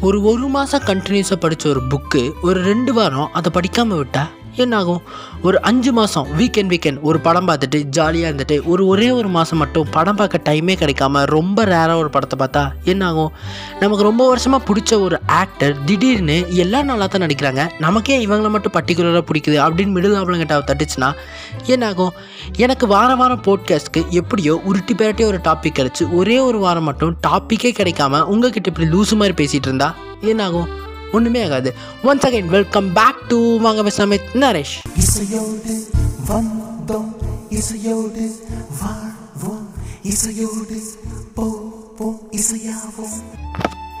ஒரு ஒரு மாதம் கண்டினியூஸாக படித்த ஒரு புக்கு ஒரு ரெண்டு வாரம் அதை படிக்காமல் விட்டா? என்னாகும்? ஒரு அஞ்சு மாதம் வீக்கெண்ட் வீக்கெண்ட் ஒரு படம் பார்த்துட்டு ஜாலியாக இருந்துட்டு ஒரு ஒரே ஒரு மாதம் மட்டும் படம் பார்க்க டைமே கிடைக்காம ரொம்ப ரேராக ஒரு படத்தை பார்த்தா என்னாகும்? நமக்கு ரொம்ப வருஷமாக பிடிச்ச ஒரு ஆக்டர் திடீர்னு எல்லா நல்லா தான் நடிக்கிறாங்க. நமக்கே இவங்களை மட்டும் பர்டிகுலராக பிடிக்குது அப்படின்னு மிடில் ஆம்பளங்கிட்ட தட்டுச்சுன்னா என்னாகும்? எனக்கு வார வாரம் போட்காஸ்ட்க்கு எப்படியோ உருட்டி பேரட்டி ஒரு டாபிக் கிடச்சி ஒரே ஒரு வாரம் மட்டும் டாப்பிக்கே கிடைக்காம உங்ககிட்ட இப்படி லூசு மாதிரி பேசிகிட்டு இருந்தா என்னாகும்? ஒன்றுமே ஆகாது. Once again welcome back to வாங்க பேசாம நரேஷ். இசையோடு வந்தோம். இசையோடு வாழ்வோம். இசையோடு போவோம். இசையாவோம்.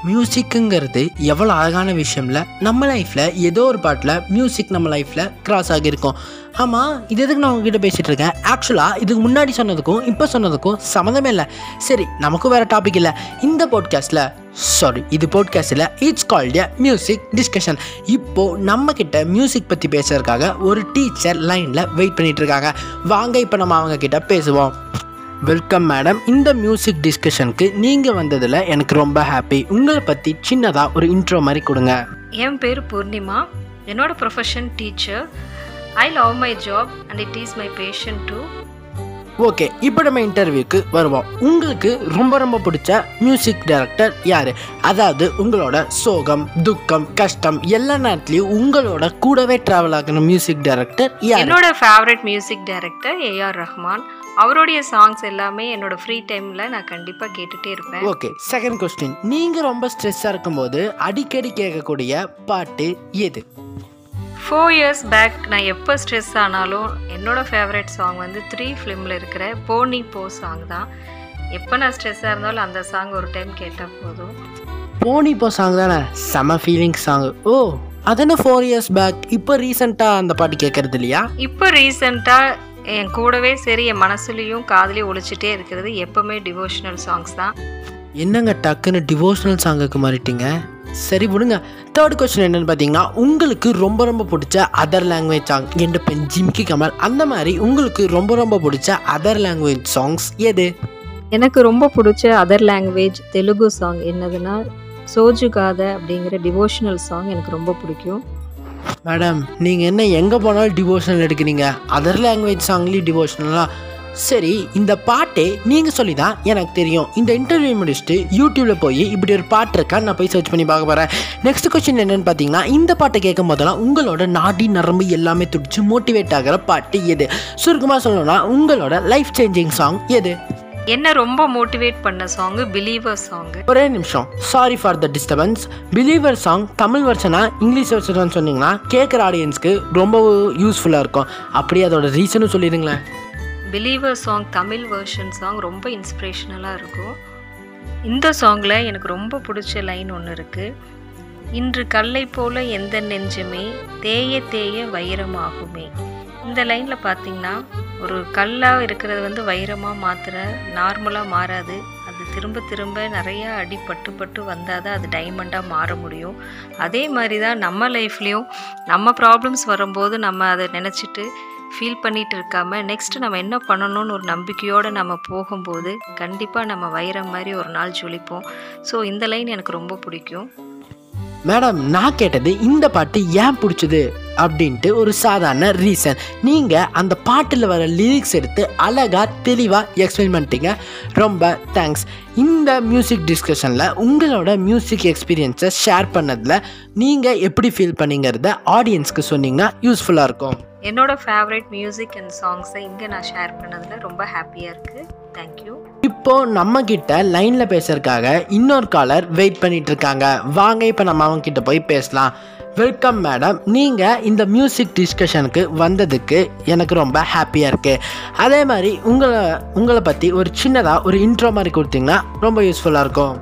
மியூசிக்குங்கிறது எவ்வளோ அழகான விஷயம்ல நம்ம லைஃப்பில் ஏதோ ஒரு பாட்டில் மியூசிக் நம்ம லைஃப்பில் கிராஸ் ஆகியிருக்கும். ஆமாம் இது எதுக்கு நான் உங்ககிட்ட பேசிகிட்டு இருக்கேன்? ஆக்சுவலாக இதுக்கு முன்னாடி சொன்னதுக்கும் இப்போ சொன்னதுக்கும் சம்மந்தமே இல்லை. சரி நமக்கும் வேறு டாபிக் இல்லை. இந்த போட்காஸ்ட்டில் சாரி இது போட்காஸ்ட்டில் it's called a music discussion இப்போது நம்மக்கிட்ட மியூசிக் பற்றி பேசுறதுக்காக ஒரு டீச்சர் லைனில் வெயிட் பண்ணிகிட்டு இருக்காங்க. வாங்க இப்போ நம்ம அவங்க கிட்ட பேசுவோம். வெல்கம் மேடம் இந்த மியூசிக் டிஸ்கஷனுக்கு நீங்கள் வந்ததில் எனக்கு ரொம்ப ஹாப்பி உங்களை பற்றி சின்னதாக ஒரு இன்ட்ரோ மாதிரி கொடுங்க. என் பேர் பூர்ணிமா. என்னோட profession teacher I love my job and it is my passion too okay இப்போ நம்ம இன்டர்வியூக்கு வருவோம். உங்களுக்கு ரொம்ப ரொம்ப பிடிச்ச மியூசிக் டைரக்டர் யார்? அதாவது உங்களோட சோகம் துக்கம் கஷ்டம் எல்லா நேரத்துலையும் உங்களோட கூடவே ட்ராவல் ஆகின மியூசிக் டைரக்டர் யார்? என்னோட favourite music director A R Rahman அவருடைய சாங்ஸ் எல்லாமே என்னோட ஃப்ரீ டைமில் நான் கண்டிப்பாக கேட்டுகிட்டே இருப்பேன். ஓகே செகண்ட் கொஸ்டின் நீங்கள் ரொம்ப ஸ்ட்ரெஸ்ஸாக இருக்கும்போது அடிக்கடி கேட்கக்கூடிய பாட்டு எது? ஃபோர் இயர்ஸ் பேக் நான் எப்போ ஸ்ட்ரெஸ் ஆனாலும் என்னோட ஃபேவரட் சாங் வந்து த்ரீ ஃபிலிமில் இருக்கிற போனி போ சாங் தான். எப்போ நான் ஸ்ட்ரெஸ்ஸாக இருந்தாலும் அந்த சாங் ஒரு டைம் கேட்டால் போதும். போனி போ சாங் தானே? செம ஃபீலிங் சாங் ஓ அதென்ன ஃபோர் இயர்ஸ் பேக் இப்போ ரீசெண்டாக அந்த பாட்டு கேட்கறது இல்லையா? இப்போ ரீசெண்டாக என் கூடவே சரி என் மனசுலேயும் காதுலேயும் ஒழிச்சிட்டே இருக்கிறது எப்போவுமே டிவோஷனல் சாங்ஸ் தான். என்னங்க டக்குன்னு டிவோஷனல் சாங்குக்கு மாறிட்டீங்க? சரி விடுங்க. தேர்ட் கொஸ்டின் என்னன்னு பார்த்தீங்கன்னா உங்களுக்கு ரொம்ப ரொம்ப பிடிச்ச அதர் லாங்குவேஜ் சாங் என்ற பெண் ஜிம்கி கமல் அந்த மாதிரி உங்களுக்கு ரொம்ப ரொம்ப பிடிச்ச அதர் லாங்குவேஜ் சாங்ஸ் எது? எனக்கு ரொம்ப பிடிச்ச அதர் லாங்குவேஜ் தெலுங்கு சாங் என்னதுன்னா சோஜுகாத அப்படிங்கிற டிவோஷனல் சாங் எனக்கு ரொம்ப பிடிக்கும். மேடம் நீங்கள் என்ன எங்கே போனாலும் டிவோஷனல் எடுக்கிறீங்க? அதர் லாங்குவேஜ் சாங்லேயும் டிவோஷனலாக சரி இந்த பாட்டே நீங்கள் சொல்லி தான் எனக்கு தெரியும். இந்த இன்டர்வியூ முடிச்சுட்டு யூடியூப்பில் போய் இப்படி ஒரு பாட்டு இருக்கா நான் போய் சர்ச் பண்ணி பார்க்க போகிறேன் நெக்ஸ்ட் கொஸ்டின் என்னன்னு பார்த்தீங்கன்னா இந்த பாட்டை கேட்கும் போதெல்லாம் உங்களோட நாடி நரம்பு எல்லாமே துடிச்சு மோட்டிவேட் ஆகிற பாட்டு எது? சுருக்கமாக சொல்லணும்னா உங்களோட லைஃப் சேஞ்சிங் சாங் எது? என்ன ரொம்ப மோட்டிவேட் பண்ண சாங் பிலீவர் சாங் ஒரே நிமிஷம். Sorry for the disturbance believer song Tamil வெர்ஷனா English வெர்ஷனான்னு சொன்னீங்கன்னா கேட்குற ஆடியன்ஸ்க்கு ரொம்ப யூஸ்ஃபுல்லாக இருக்கும். அப்படியே அதோட ரீசனும் சொல்லிடுங்களேன். Believer song Tamil version song ரொம்ப இன்ஸ்பிரேஷனலாக இருக்கும். இந்த சாங்கில் எனக்கு ரொம்ப பிடிச்ச லைன் ஒன்று இருக்குது இன்று கல்லை போல எந்த நெஞ்சமே தேய தேய வைரமாகுமே. இந்த லைனில் பார்த்திங்கன்னா ஒரு கல்லாக இருக்கிறது வந்து வைரமாக மாத்திர நார்மலாக மாறாது. அது திரும்ப திரும்ப நிறையா அடி பட்டு பட்டு வந்தால் தான் அது டைமண்டாக மாற முடியும். அதே மாதிரி தான் நம்ம லைஃப்லேயும் நம்ம ப்ராப்ளம்ஸ் வரும்போது நம்ம அதை நினச்சிட்டு ஃபீல் பண்ணிகிட்டு இருக்காம நெக்ஸ்ட்டு நம்ம என்ன பண்ணணும்னு ஒரு நம்பிக்கையோடு நம்ம போகும்போது கண்டிப்பாக நம்ம வைரம் மாதிரி ஒரு நாள் ஜொலிப்போம். ஸோ இந்த லைன் எனக்கு ரொம்ப பிடிக்கும். மேடம் நான் கேட்டது இந்த பாட்டு ஏன் பிடிச்சது? அப்படின்ட்டு ஒரு சாதாரண ரீசன் நீங்கள் அந்த பாட்டில் வர லிரிக்ஸ் எடுத்து அழகாக தெளிவாக எக்ஸ்பிளைன் பண்ணிட்டீங்க. ரொம்ப தேங்க்ஸ் இந்த மியூசிக் டிஸ்கஷனில் உங்களோட மியூசிக் எக்ஸ்பீரியன்ஸை ஷேர் பண்ணதில் நீங்கள் எப்படி ஃபீல் பண்ணீங்கிறத ஆடியன்ஸ்க்கு சொன்னீங்கன்னா யூஸ்ஃபுல்லாக இருக்கும். என்னோட ஃபேவரட் மியூசிக் அண்ட் சாங்ஸை இங்கே நான் ஷேர் பண்ணதில் ரொம்ப ஹாப்பியாக இருக்குது தேங்க்யூ இப்போ நம்ம கிட்ட லைன்ல பேசுறதுக்காக இன்னொரு காலர் வெயிட் பண்ணிட்டு இருக்காங்க. வாங்க இப்போ நம்ம அவங்க கிட்ட போய் பேசலாம். வெல்கம் மேடம் நீங்கள் இந்த மியூசிக் டிஸ்கஷனுக்கு வந்ததுக்கு எனக்கு ரொம்ப ஹாப்பியாக இருக்குது அதே மாதிரி உங்களை உங்களை பற்றி ஒரு சின்னதாக ஒரு இன்ட்ரோ மாதிரி கொடுத்தீங்கன்னா ரொம்ப யூஸ்ஃபுல்லாக இருக்கும்.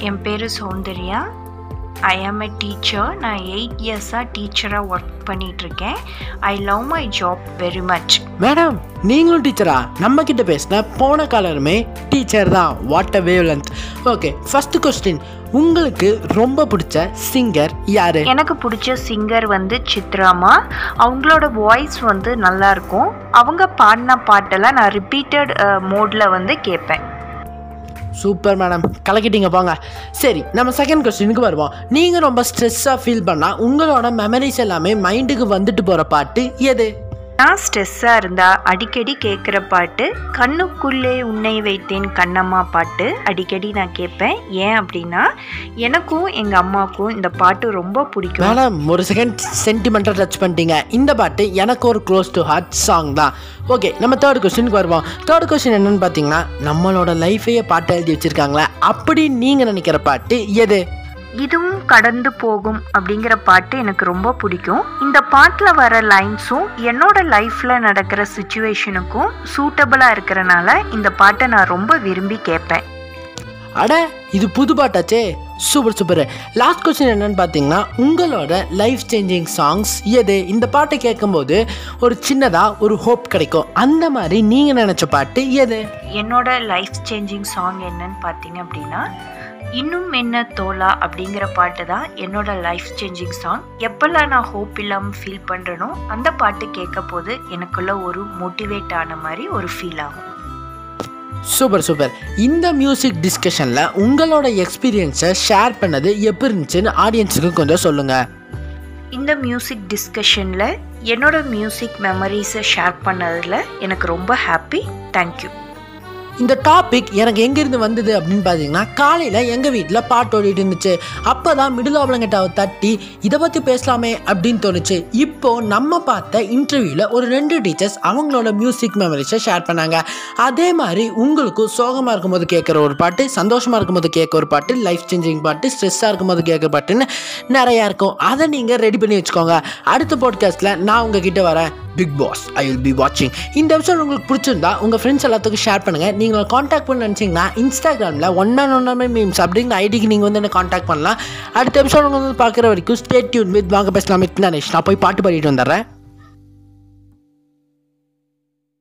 என் பேர் சௌந்தர்யா. ஐ ஆம் எ டீச்சர் நான் எயிட் இயர்ஸாக டீச்சராக ஒர்க் பண்ணிகிட்ருக்கேன் I love my job very much madam நீங்களும் டீச்சரா நம்ம கிட்ட பேசின போன காலருமே டீச்சர் தான். What a wavelength okay first question உங்களுக்கு ரொம்ப பிடிச்ச சிங்கர் யாரு? எனக்கு பிடிச்ச சிங்கர் வந்து சித்ராமா. அவங்களோட வாய்ஸ் வந்து நல்லா இருக்கும் அவங்க பாடின பாட்டெல்லாம் நான் ரிப்பீட்டட் மோடில் வந்து கேட்பேன். சூப்பர் மேடம் கலக்கிட்டீங்க போங்க. சரி நம்ம செகண்ட் கொஸ்டினுக்கு வருவோம். நீங்கள் ரொம்ப ஸ்ட்ரெஸ்ஸாக ஃபீல் பண்ணால் உங்களோட மெமரிஸ் எல்லாமே மைண்டுக்கு வந்துட்டு போகிற பாட்டு எது? நான் ஸ்ட்ரெஸ்ஸாக இருந்தால் அடிக்கடி கேட்குற பாட்டு கண்ணுக்குள்ளே உன்னை வைத்தேன் கண்ணம்மா பாட்டு அடிக்கடி நான் கேட்பேன் ஏன் அப்படின்னா எனக்கும் எங்கள் அம்மாவுக்கும் இந்த பாட்டு ரொம்ப பிடிக்கும். மேடம் ஒரு செகண்ட் சென்டிமெண்ட்டாக டச் பண்ணிட்டீங்க. இந்த பாட்டு எனக்கு ஒரு க்ளோஸ் டு ஹார்ட் சாங் தான். ஓகே நம்ம தேர்ட் கொஸ்டினுக்கு வருவோம். தேர்ட் கொஸ்டின் என்னென்னு பார்த்தீங்கன்னா நம்மளோட லைஃபையே பாட்டு எழுதி வச்சுருக்காங்களே அப்படி நீங்கள் நினைக்கிற பாட்டு எது? இதுவும் கடந்து போகும் அப்படிங்கிற பாட்டு எனக்கு ரொம்ப பிடிக்கும். இந்த பாட்டில் வர லைன்ஸும் என்னோட லைஃப்பில் நடக்கிற சுச்சுவேஷனுக்கும் சூட்டபிளாக இருக்கிறனால இந்த பாட்டை நான் ரொம்ப விரும்பி கேட்பேன். அட இது புது பாட்டாச்சே. Super super. லாஸ்ட் கொஸ்டின் என்னன்னு பார்த்தீங்கன்னா உங்களோட லைஃப் சேஞ்சிங் சாங்ஸ் எது? இந்த பாட்டை கேட்கும்போது ஒரு சின்னதாக ஒரு ஹோப் கிடைக்கும். அந்த மாதிரி நீங்கள் நினச்ச பாட்டு எது? என்னோட லைஃப் சேஞ்சிங் சாங் என்னன்னு பார்த்தீங்க அப்படின்னா இன்னும் என்ன தோலா அப்படிங்கிற பாட்டு தான் என்னோட லைஃப் சேஞ்சிங் சாங் எப்பெல்லாம் நான் ஹோப் இல்லாமல் ஃபீல் பண்ணுறேனோ அந்த பாட்டு கேட்க போது எனக்குள்ள ஒரு மோட்டிவேட் ஆன மாதிரி ஒரு ஃபீல் ஆகும். சூப்பர் சூப்பர் இந்த மியூசிக் டிஸ்கஷனில் உங்களோட எக்ஸ்பீரியன்ஸை ஷேர் பண்ணது எப்படி இருந்துச்சுன்னு ஆடியன்ஸுக்கு கொஞ்சம் சொல்லுங்கள் இந்த மியூசிக் டிஸ்கஷனில் என்னோட மியூசிக் மெமரிஸை ஷேர் பண்ணதில் எனக்கு ரொம்ப ஹாப்பி தேங்க்யூ இந்த டாபிக் எனக்கு எங்கேருந்து வந்தது அப்படின்னு பார்த்தீங்கன்னா காலையில் எங்கள் வீட்டில் பாட்டு ஓடிட்டு இருந்துச்சு. அப்போ தான் மிடில் ஆவலங்கட்டாவை தட்டி இதை பற்றி பேசலாமே அப்படின்னு தோணுச்சு. இப்போ நம்ம பார்த்த இன்டர்வியூவில் ஒரு ரெண்டு டீச்சர்ஸ் அவங்களோட மியூசிக் மெமரிஸை ஷேர் பண்ணாங்க. அதே மாதிரி உங்களுக்கும் சோகமாக இருக்கும்போது கேட்குற ஒரு பாட்டு சந்தோஷமாக இருக்கும்போது கேட்க ஒரு பாட்டு லைஃப் சேஞ்சிங் பாட்டு ஸ்ட்ரெஸ்ஸாக இருக்கும்போது கேட்குற பாட்டுன்னு நிறையா இருக்கும். அதை நீங்கள் ரெடி பண்ணி வச்சுக்கோங்க. அடுத்த பாட்காஸ்ட்டில் நான் உங்ககிட்ட வரேன். Bigg Boss I will be வாட்சிங் இந்த எபிசோட் உங்களுக்கு பிடிச்சிருந்தா உங்கள் ஃப்ரெண்ட்ஸ் எல்லாத்துக்கும் ஷேர் பண்ணுங்கள் நீங்கள் காண்டாக்ட் பண்ண நினச்சிங்கன்னா இன்ஸ்டாகிராமில் ஒன் அண்ட் ஒன் மீம்ஸ் அப்படிங்கிற ஐடிக்கு நீங்கள் வந்து என்ன காண்டாக்ட் பண்ணலாம். அடுத்த எபிசோட் உங்களுக்கு வந்து பார்க்குற வரைக்கும் ஸ்டேட் டியூன் வித் வாங்க பேசலாம் மித் நரேஷ் நான் போய் பாட்டு பாடிட்டு வந்துடுறேன்.